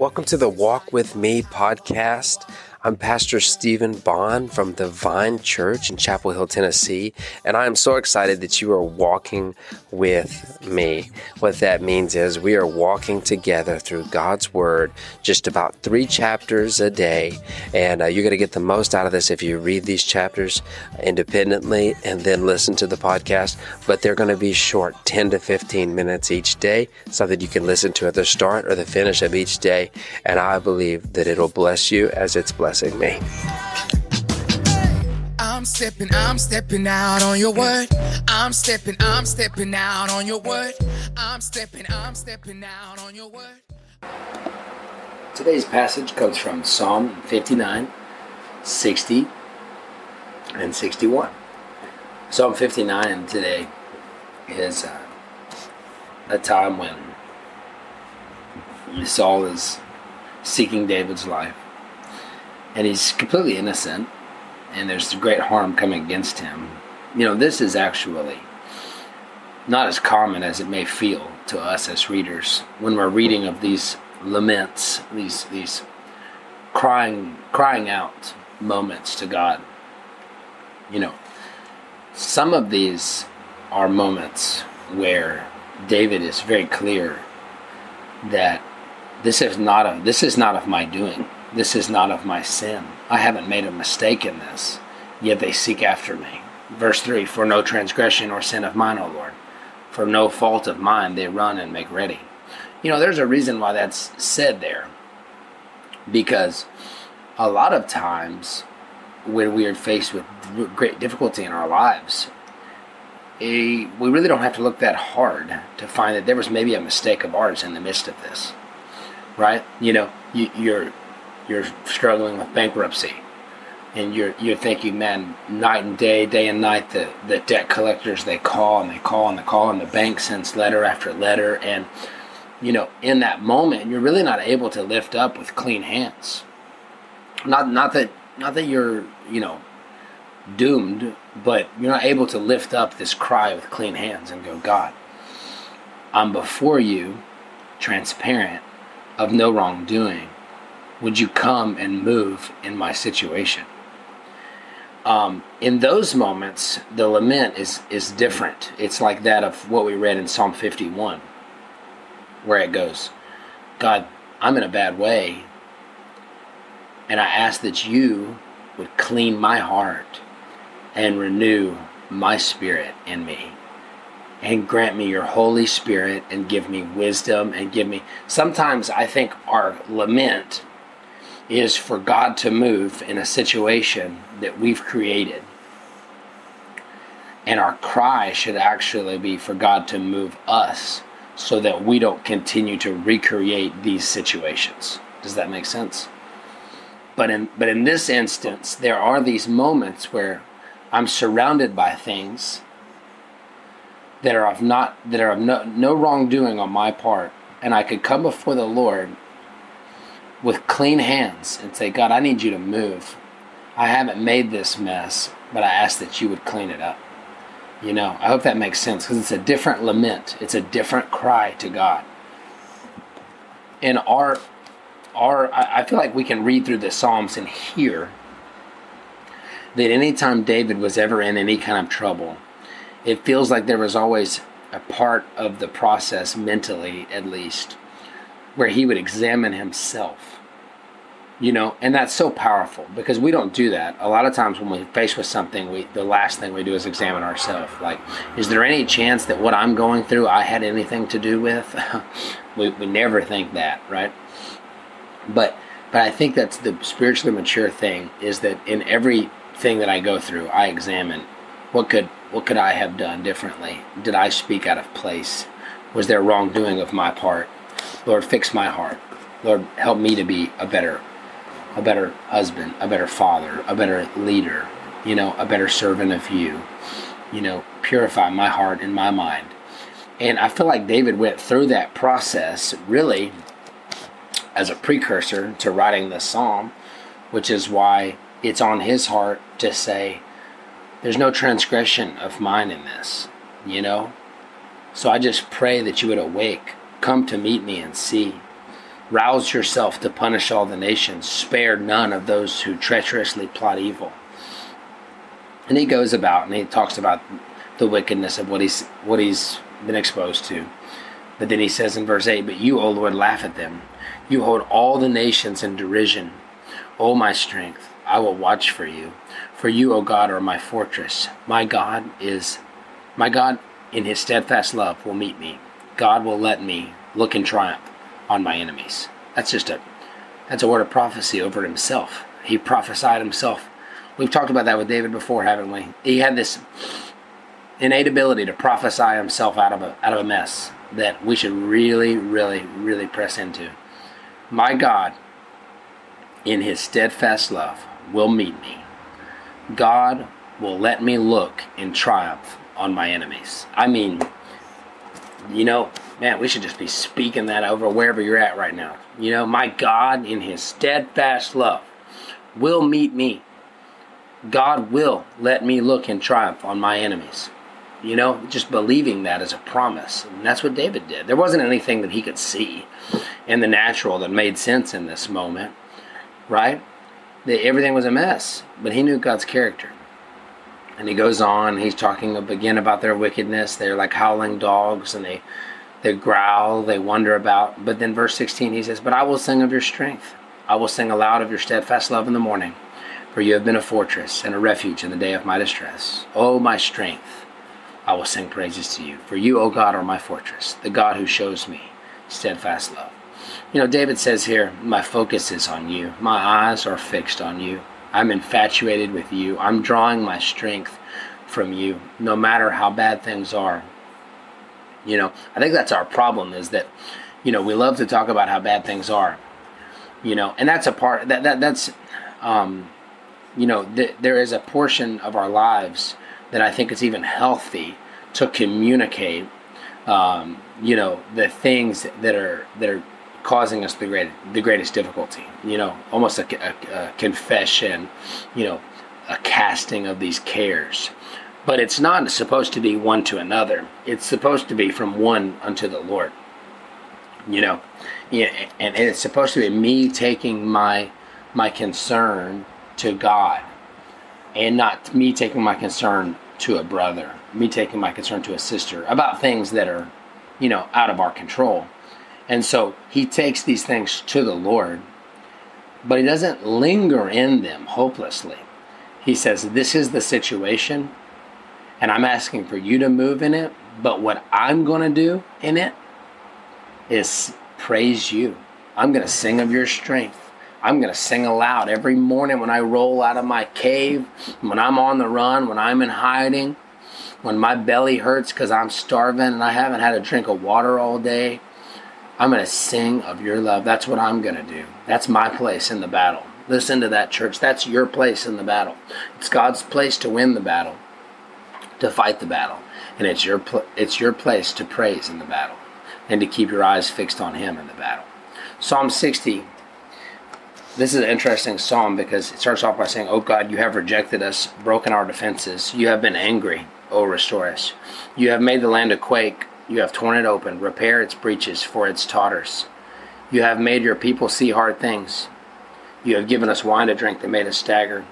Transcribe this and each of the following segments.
Welcome to the Walk With Me podcast. I'm Pastor Stephen Bond from the Vine Church in Chapel Hill, Tennessee, and I am so excited that you are walking with me. What that means is we are walking together through God's Word, just about three chapters a day, and uh, you're going to get the most out of this if you read these chapters independently and then listen to the podcast. But they're going to be short, 10 to 15 minutes each day, so that you can listen to at the start or the finish of each day, and I believe that it'll bless you as it's blessed blessing me. I'm stepping, I'm stepping out on your word. I'm stepping, I'm stepping out on your word. I'm stepping, I'm stepping out on your word. Today's passage comes from Psalm 59, 60, and 61. Psalm 59 today is uh, a time when Saul is seeking David's life and he's completely innocent, and there's great harm coming against him. You know, this is actually not as common as it may feel to us as readers when we're reading of these laments, these these crying crying out moments to God. You know, some of these are moments where David is very clear that this is not of this is not of my doing this is not of my sin. I haven't made a mistake in this, yet they seek after me. Verse 3 For no transgression or sin of mine, O Lord. For no fault of mine they run and make ready. You know, there's a reason why that's said there. Because a lot of times when we are faced with great difficulty in our lives, eh, we really don't have to look that hard to find that there was maybe a mistake of ours in the midst of this. Right? You know, you're you're struggling with bankruptcy. And you're you're thinking, man, night and day, day and night, the, the debt collectors they call and they call and they call and the bank sends letter after letter. And you know, in that moment you're really not able to lift up with clean hands. Not not that not that you're, you know, doomed, but you're not able to lift up this cry with clean hands and go, God, I'm before you, transparent, of no wrongdoing would you come and move in my situation? Um, in those moments, the lament is is different. It's like that of what we read in Psalm 51, where it goes, God, I'm in a bad way, and I ask that you would clean my heart and renew my spirit in me and grant me your Holy Spirit and give me wisdom and give me. Sometimes I think our lament is for God to move in a situation that we've created. And our cry should actually be for God to move us so that we don't continue to recreate these situations. Does that make sense? But in but in this instance, there are these moments where I'm surrounded by things that are of not that are of no, no wrongdoing on my part, and I could come before the Lord with clean hands and say, God, I need you to move. I haven't made this mess, but I ask that you would clean it up. You know, I hope that makes sense because it's a different lament, it's a different cry to God. And our, our, I feel like we can read through the Psalms and hear that anytime David was ever in any kind of trouble, it feels like there was always a part of the process, mentally at least, where he would examine himself. You know, and that's so powerful because we don't do that. A lot of times when we're faced with something, we the last thing we do is examine ourselves. Like, is there any chance that what I'm going through I had anything to do with? we, we never think that, right? But but I think that's the spiritually mature thing is that in everything that I go through, I examine what could what could I have done differently? Did I speak out of place? Was there wrongdoing of my part? Lord, fix my heart. Lord, help me to be a better a better husband, a better father, a better leader, you know, a better servant of you. You know, purify my heart and my mind. And I feel like David went through that process really as a precursor to writing the psalm, which is why it's on his heart to say, There's no transgression of mine in this, you know? So I just pray that you would awake, come to meet me and see Rouse yourself to punish all the nations. Spare none of those who treacherously plot evil. And he goes about and he talks about the wickedness of what he's what he's been exposed to. But then he says in verse 8, But you, O Lord, laugh at them. You hold all the nations in derision. O my strength, I will watch for you. For you, O God, are my fortress. My God is my God in his steadfast love will meet me. God will let me look in triumph on my enemies. That's just a that's a word of prophecy over himself. He prophesied himself. We've talked about that with David before, haven't we? He had this innate ability to prophesy himself out of a out of a mess that we should really, really, really press into. My God, in his steadfast love, will meet me. God will let me look in triumph on my enemies. I mean, you know, man, we should just be speaking that over wherever you're at right now. You know, my God, in his steadfast love, will meet me. God will let me look in triumph on my enemies. You know, just believing that as a promise. And that's what David did. There wasn't anything that he could see in the natural that made sense in this moment, right? Everything was a mess, but he knew God's character. And he goes on, he's talking again about their wickedness. They're like howling dogs and they they growl, they wonder about. But then verse 16 he says, But I will sing of your strength. I will sing aloud of your steadfast love in the morning, for you have been a fortress and a refuge in the day of my distress. O my strength, I will sing praises to you. For you, O God, are my fortress, the God who shows me steadfast love. You know, David says here, My focus is on you. My eyes are fixed on you. I'm infatuated with you. I'm drawing my strength from you, no matter how bad things are. You know, I think that's our problem is that, you know, we love to talk about how bad things are. You know, and that's a part that, that that's, um, you know, th- there is a portion of our lives that I think it's even healthy to communicate, um, you know, the things that are that are causing us the great the greatest difficulty. You know, almost a, a, a confession, you know, a casting of these cares but it's not supposed to be one to another. It's supposed to be from one unto the Lord. You know, yeah, and, and it's supposed to be me taking my my concern to God, and not me taking my concern to a brother, me taking my concern to a sister about things that are, you know, out of our control. And so he takes these things to the Lord, but he doesn't linger in them hopelessly. He says, This is the situation and I'm asking for you to move in it. But what I'm going to do in it is praise you. I'm going to sing of your strength. I'm going to sing aloud every morning when I roll out of my cave, when I'm on the run, when I'm in hiding, when my belly hurts because I'm starving and I haven't had a drink of water all day. I'm going to sing of your love. That's what I'm going to do. That's my place in the battle. Listen to that, church. That's your place in the battle. It's God's place to win the battle to fight the battle, and it's your pl- it's your place to praise in the battle, and to keep your eyes fixed on Him in the battle. Psalm 60. This is an interesting psalm because it starts off by saying, "Oh God, you have rejected us, broken our defenses. You have been angry. Oh, restore us. You have made the land a quake. You have torn it open. Repair its breaches, for its totters. You have made your people see hard things. You have given us wine to drink that made us stagger."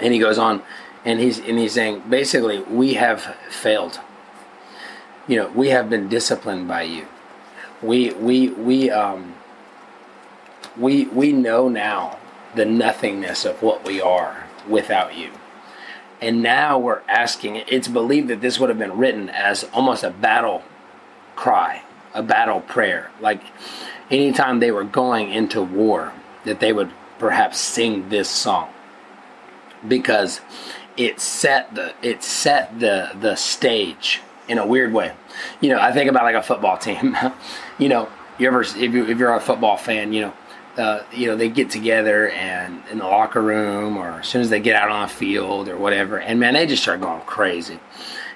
And he goes on, and he's and he's saying basically we have failed. You know, we have been disciplined by you. We we we um we we know now the nothingness of what we are without you. And now we're asking it's believed that this would have been written as almost a battle cry, a battle prayer. Like anytime they were going into war, that they would perhaps sing this song. Because it set the it set the the stage in a weird way. You know, I think about like a football team. you know, you ever if you if you're a football fan, you know, uh, you know they get together and in the locker room or as soon as they get out on the field or whatever, and man, they just start going crazy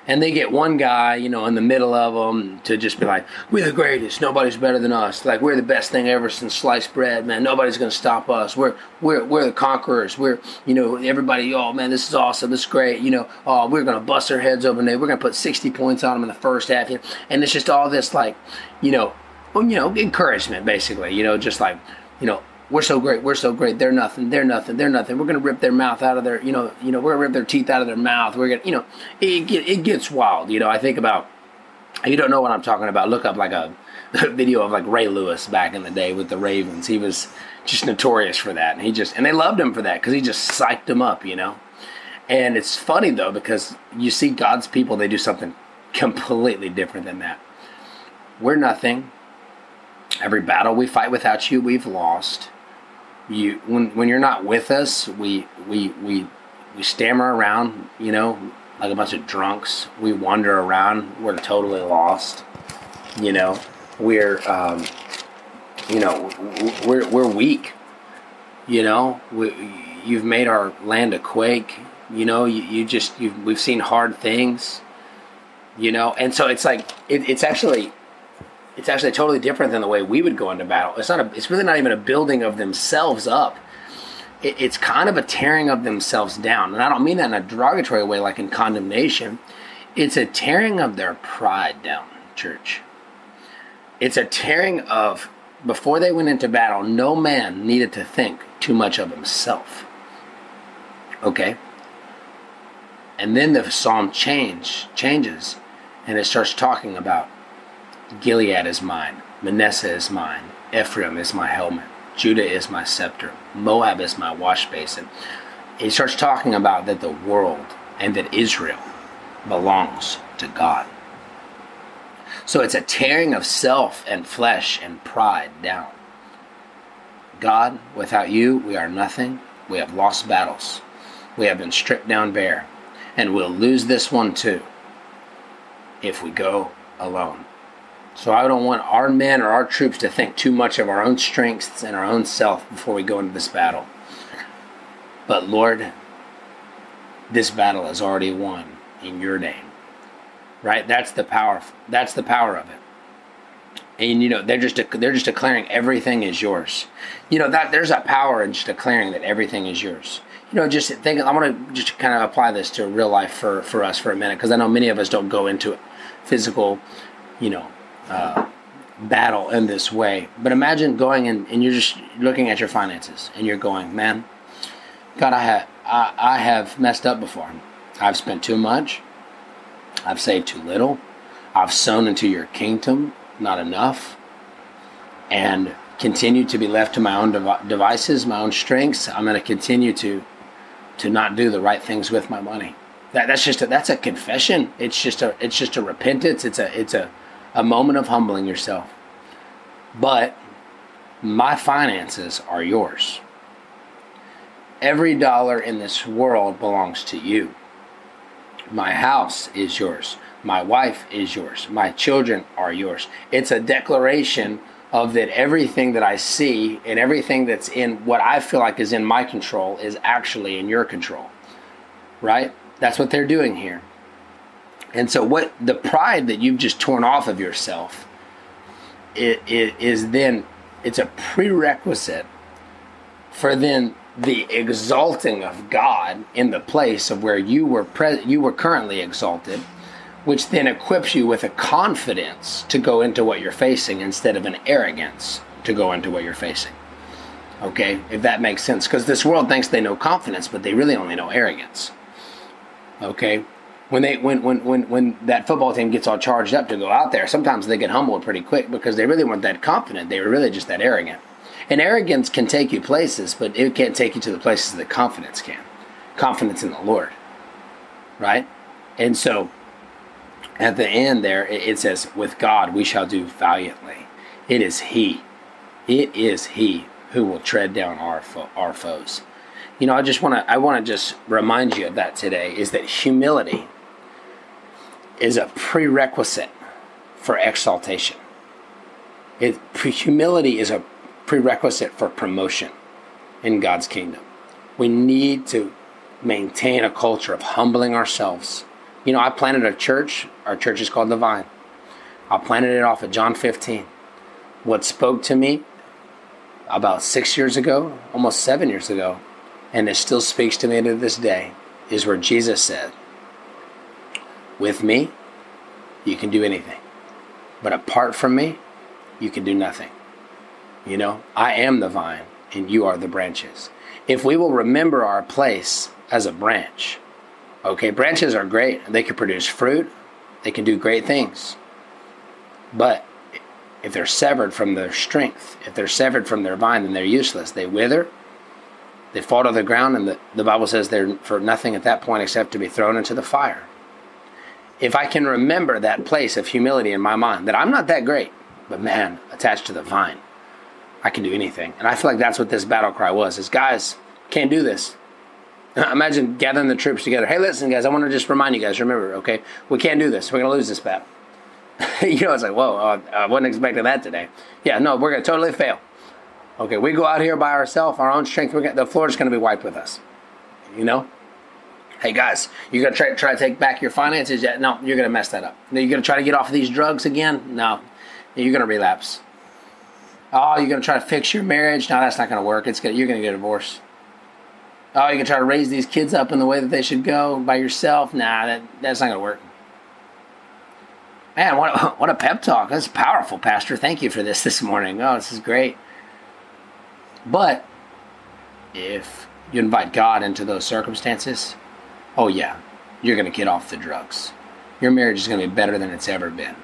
and they get one guy, you know, in the middle of them to just be like, "We're the greatest. Nobody's better than us. Like we're the best thing ever since sliced bread, man. Nobody's gonna stop us. We're we're we're the conquerors. We're you know everybody. Oh man, this is awesome. This is great. You know, oh we're gonna bust their heads open. We're gonna put 60 points on them in the first half. And it's just all this like, you know, you know, encouragement, basically. You know, just like, you know, we're so great, we're so great. They're nothing, they're nothing, they're nothing. We're gonna rip their mouth out of their, you know, you know, we're gonna rip their teeth out of their mouth. We're gonna, you know, it it gets wild. You know, I think about. You don't know what I'm talking about. Look up like a, a video of like Ray Lewis back in the day with the Ravens. He was just notorious for that, and he just and they loved him for that because he just psyched them up, you know. And it's funny though because you see God's people, they do something completely different than that. We're nothing. Every battle we fight without you, we've lost. You when when you're not with us, we we we we stammer around, you know, like a bunch of drunks. We wander around. We're totally lost. You know, we're um, you know we're we're weak. You know, we, you've made our land a quake. You know, you, you just we've seen hard things. You know, and so it's like it, it's actually it's actually totally different than the way we would go into battle. It's not a, it's really not even a building of themselves up. It, it's kind of a tearing of themselves down, and I don't mean that in a derogatory way, like in condemnation. It's a tearing of their pride down, church. It's a tearing of before they went into battle, no man needed to think too much of himself. Okay? And then the psalm change changes and it starts talking about Gilead is mine, Manasseh is mine, Ephraim is my helmet, Judah is my scepter, Moab is my wash basin. He starts talking about that the world and that Israel belongs to God. So it's a tearing of self and flesh and pride down. God, without you, we are nothing. We have lost battles. We have been stripped down bare. And we'll lose this one too if we go alone. So I don't want our men or our troops to think too much of our own strengths and our own self before we go into this battle. But Lord, this battle is already won in your name. Right? That's the power that's the power of it. And you know, they're just they're just declaring everything is yours. You know, that there's a power in just declaring that everything is yours you know, just think. I want to just kind of apply this to real life for for us for a minute because I know many of us don't go into physical, you know, uh, battle in this way. But imagine going in and you're just looking at your finances and you're going, man, God, I have I, I have messed up before. I've spent too much. I've saved too little. I've sown into your kingdom not enough. And continue to be left to my own dev- devices, my own strengths. I'm going to continue to to not do the right things with my money. That, that's just a, that's a confession. It's just a it's just a repentance. It's a it's a, a moment of humbling yourself. But my finances are yours. Every dollar in this world belongs to you. My house is yours. My wife is yours. My children are yours. It's a declaration of that everything that I see and everything that's in what I feel like is in my control is actually in your control. Right? That's what they're doing here. And so, what the pride that you've just torn off of yourself it, it is then it's a prerequisite for then the exalting of God in the place of where you were pre- you were currently exalted which then equips you with a confidence to go into what you're facing instead of an arrogance to go into what you're facing. Okay, if that makes sense. Because this world thinks they know confidence, but they really only know arrogance. Okay? When they when, when when when that football team gets all charged up to go out there, sometimes they get humbled pretty quick because they really weren't that confident. They were really just that arrogant. And arrogance can take you places, but it can't take you to the places that confidence can. Confidence in the Lord. Right? And so at the end there it says with god we shall do valiantly it is he it is he who will tread down our fo- our foes you know i just want to i want to just remind you of that today is that humility is a prerequisite for exaltation it humility is a prerequisite for promotion in god's kingdom we need to maintain a culture of humbling ourselves you know, I planted a church. Our church is called the Vine. I planted it off of John 15. What spoke to me about six years ago, almost seven years ago, and it still speaks to me to this day, is where Jesus said, With me, you can do anything. But apart from me, you can do nothing. You know, I am the vine and you are the branches. If we will remember our place as a branch, okay, branches are great. They can produce fruit, they can do great things. But if they're severed from their strength, if they're severed from their vine, then they're useless. They wither, they fall to the ground, and the, the Bible says they're for nothing at that point except to be thrown into the fire. If I can remember that place of humility in my mind, that I'm not that great, but man, attached to the vine, I can do anything. And I feel like that's what this battle cry was: is guys can't do this. Imagine gathering the troops together. Hey, listen, guys, I want to just remind you guys. Remember, okay, we can't do this. We're going to lose this battle. you know, it's like, whoa, uh, I wasn't expecting that today. Yeah, no, we're going to totally fail. Okay, we go out here by ourselves, our own strength. Gonna, the floor is going to be wiped with us. You know. Hey guys, you're gonna try, try to take back your finances? Yet? No, you're gonna mess that up. You're gonna try to get off of these drugs again? No, you're gonna relapse. Oh, you're gonna try to fix your marriage? No, that's not gonna work. It's gonna, you're gonna get a divorce. Oh, you can try to raise these kids up in the way that they should go by yourself? Nah, that, that's not gonna work. Man, what, what a pep talk. That's powerful, Pastor. Thank you for this this morning. Oh, this is great. But if you invite God into those circumstances, oh, yeah, you're going to get off the drugs. Your marriage is going to be better than it's ever been.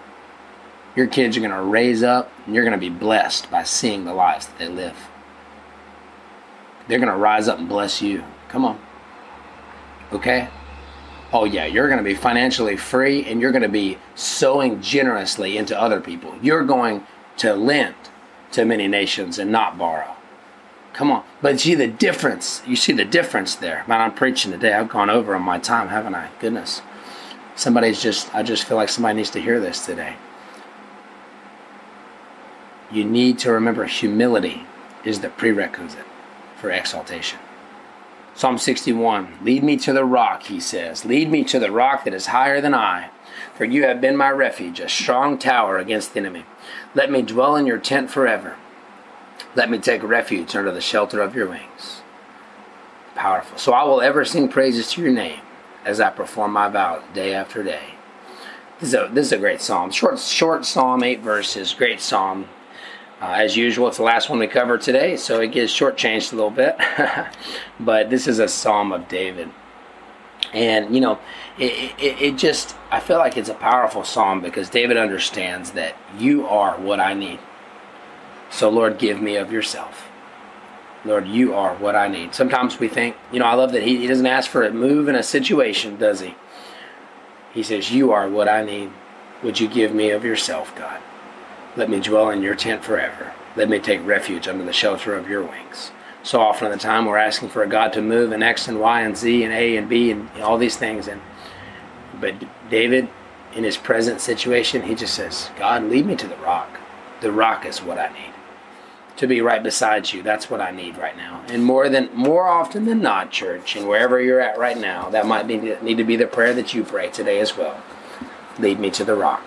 Your kids are going to raise up and you're going to be blessed by seeing the lives that they live. They're going to rise up and bless you. Come on. Okay? oh yeah, you're going to be financially free and you're going to be sowing generously into other people. You're going to lend to many nations and not borrow. Come on. But see the difference. You see the difference there. Man, I'm preaching today. I've gone over on my time, haven't I? Goodness. Somebody's just, I just feel like somebody needs to hear this today. You need to remember humility is the prerequisite for exaltation. Psalm 61 Lead me to the rock, he says. Lead me to the rock that is higher than I. For you have been my refuge, a strong tower against the enemy. Let me dwell in your tent forever. Let me take refuge under the shelter of your wings. Powerful. So I will ever sing praises to your name as I perform my vow day after day. This is a, this is a great psalm. Short, short psalm, eight verses. Great psalm. Uh, as usual, it's the last one we cover today, so it gets shortchanged a little bit. but this is a Psalm of David. And, you know, it, it, it, just, I feel like it's a powerful psalm because David understands that you are what I need. So, Lord, give me of yourself. Lord, you are what I need. Sometimes we think, you know, I love that he, he doesn't ask for a move in a situation, does he? He says, You are what I need. Would you give me of yourself, God? Let me dwell in your tent forever. Let me take refuge under the shelter of your wings. So often at the time we're asking for a God to move in X and Y and Z and A and B and all these things. And but David, in his present situation, he just says, God, lead me to the rock. The rock is what I need. To be right beside you, that's what I need right now. And more than more often than not, church, and wherever you're at right now, that might be need to be the prayer that you pray today as well. Lead me to the rock.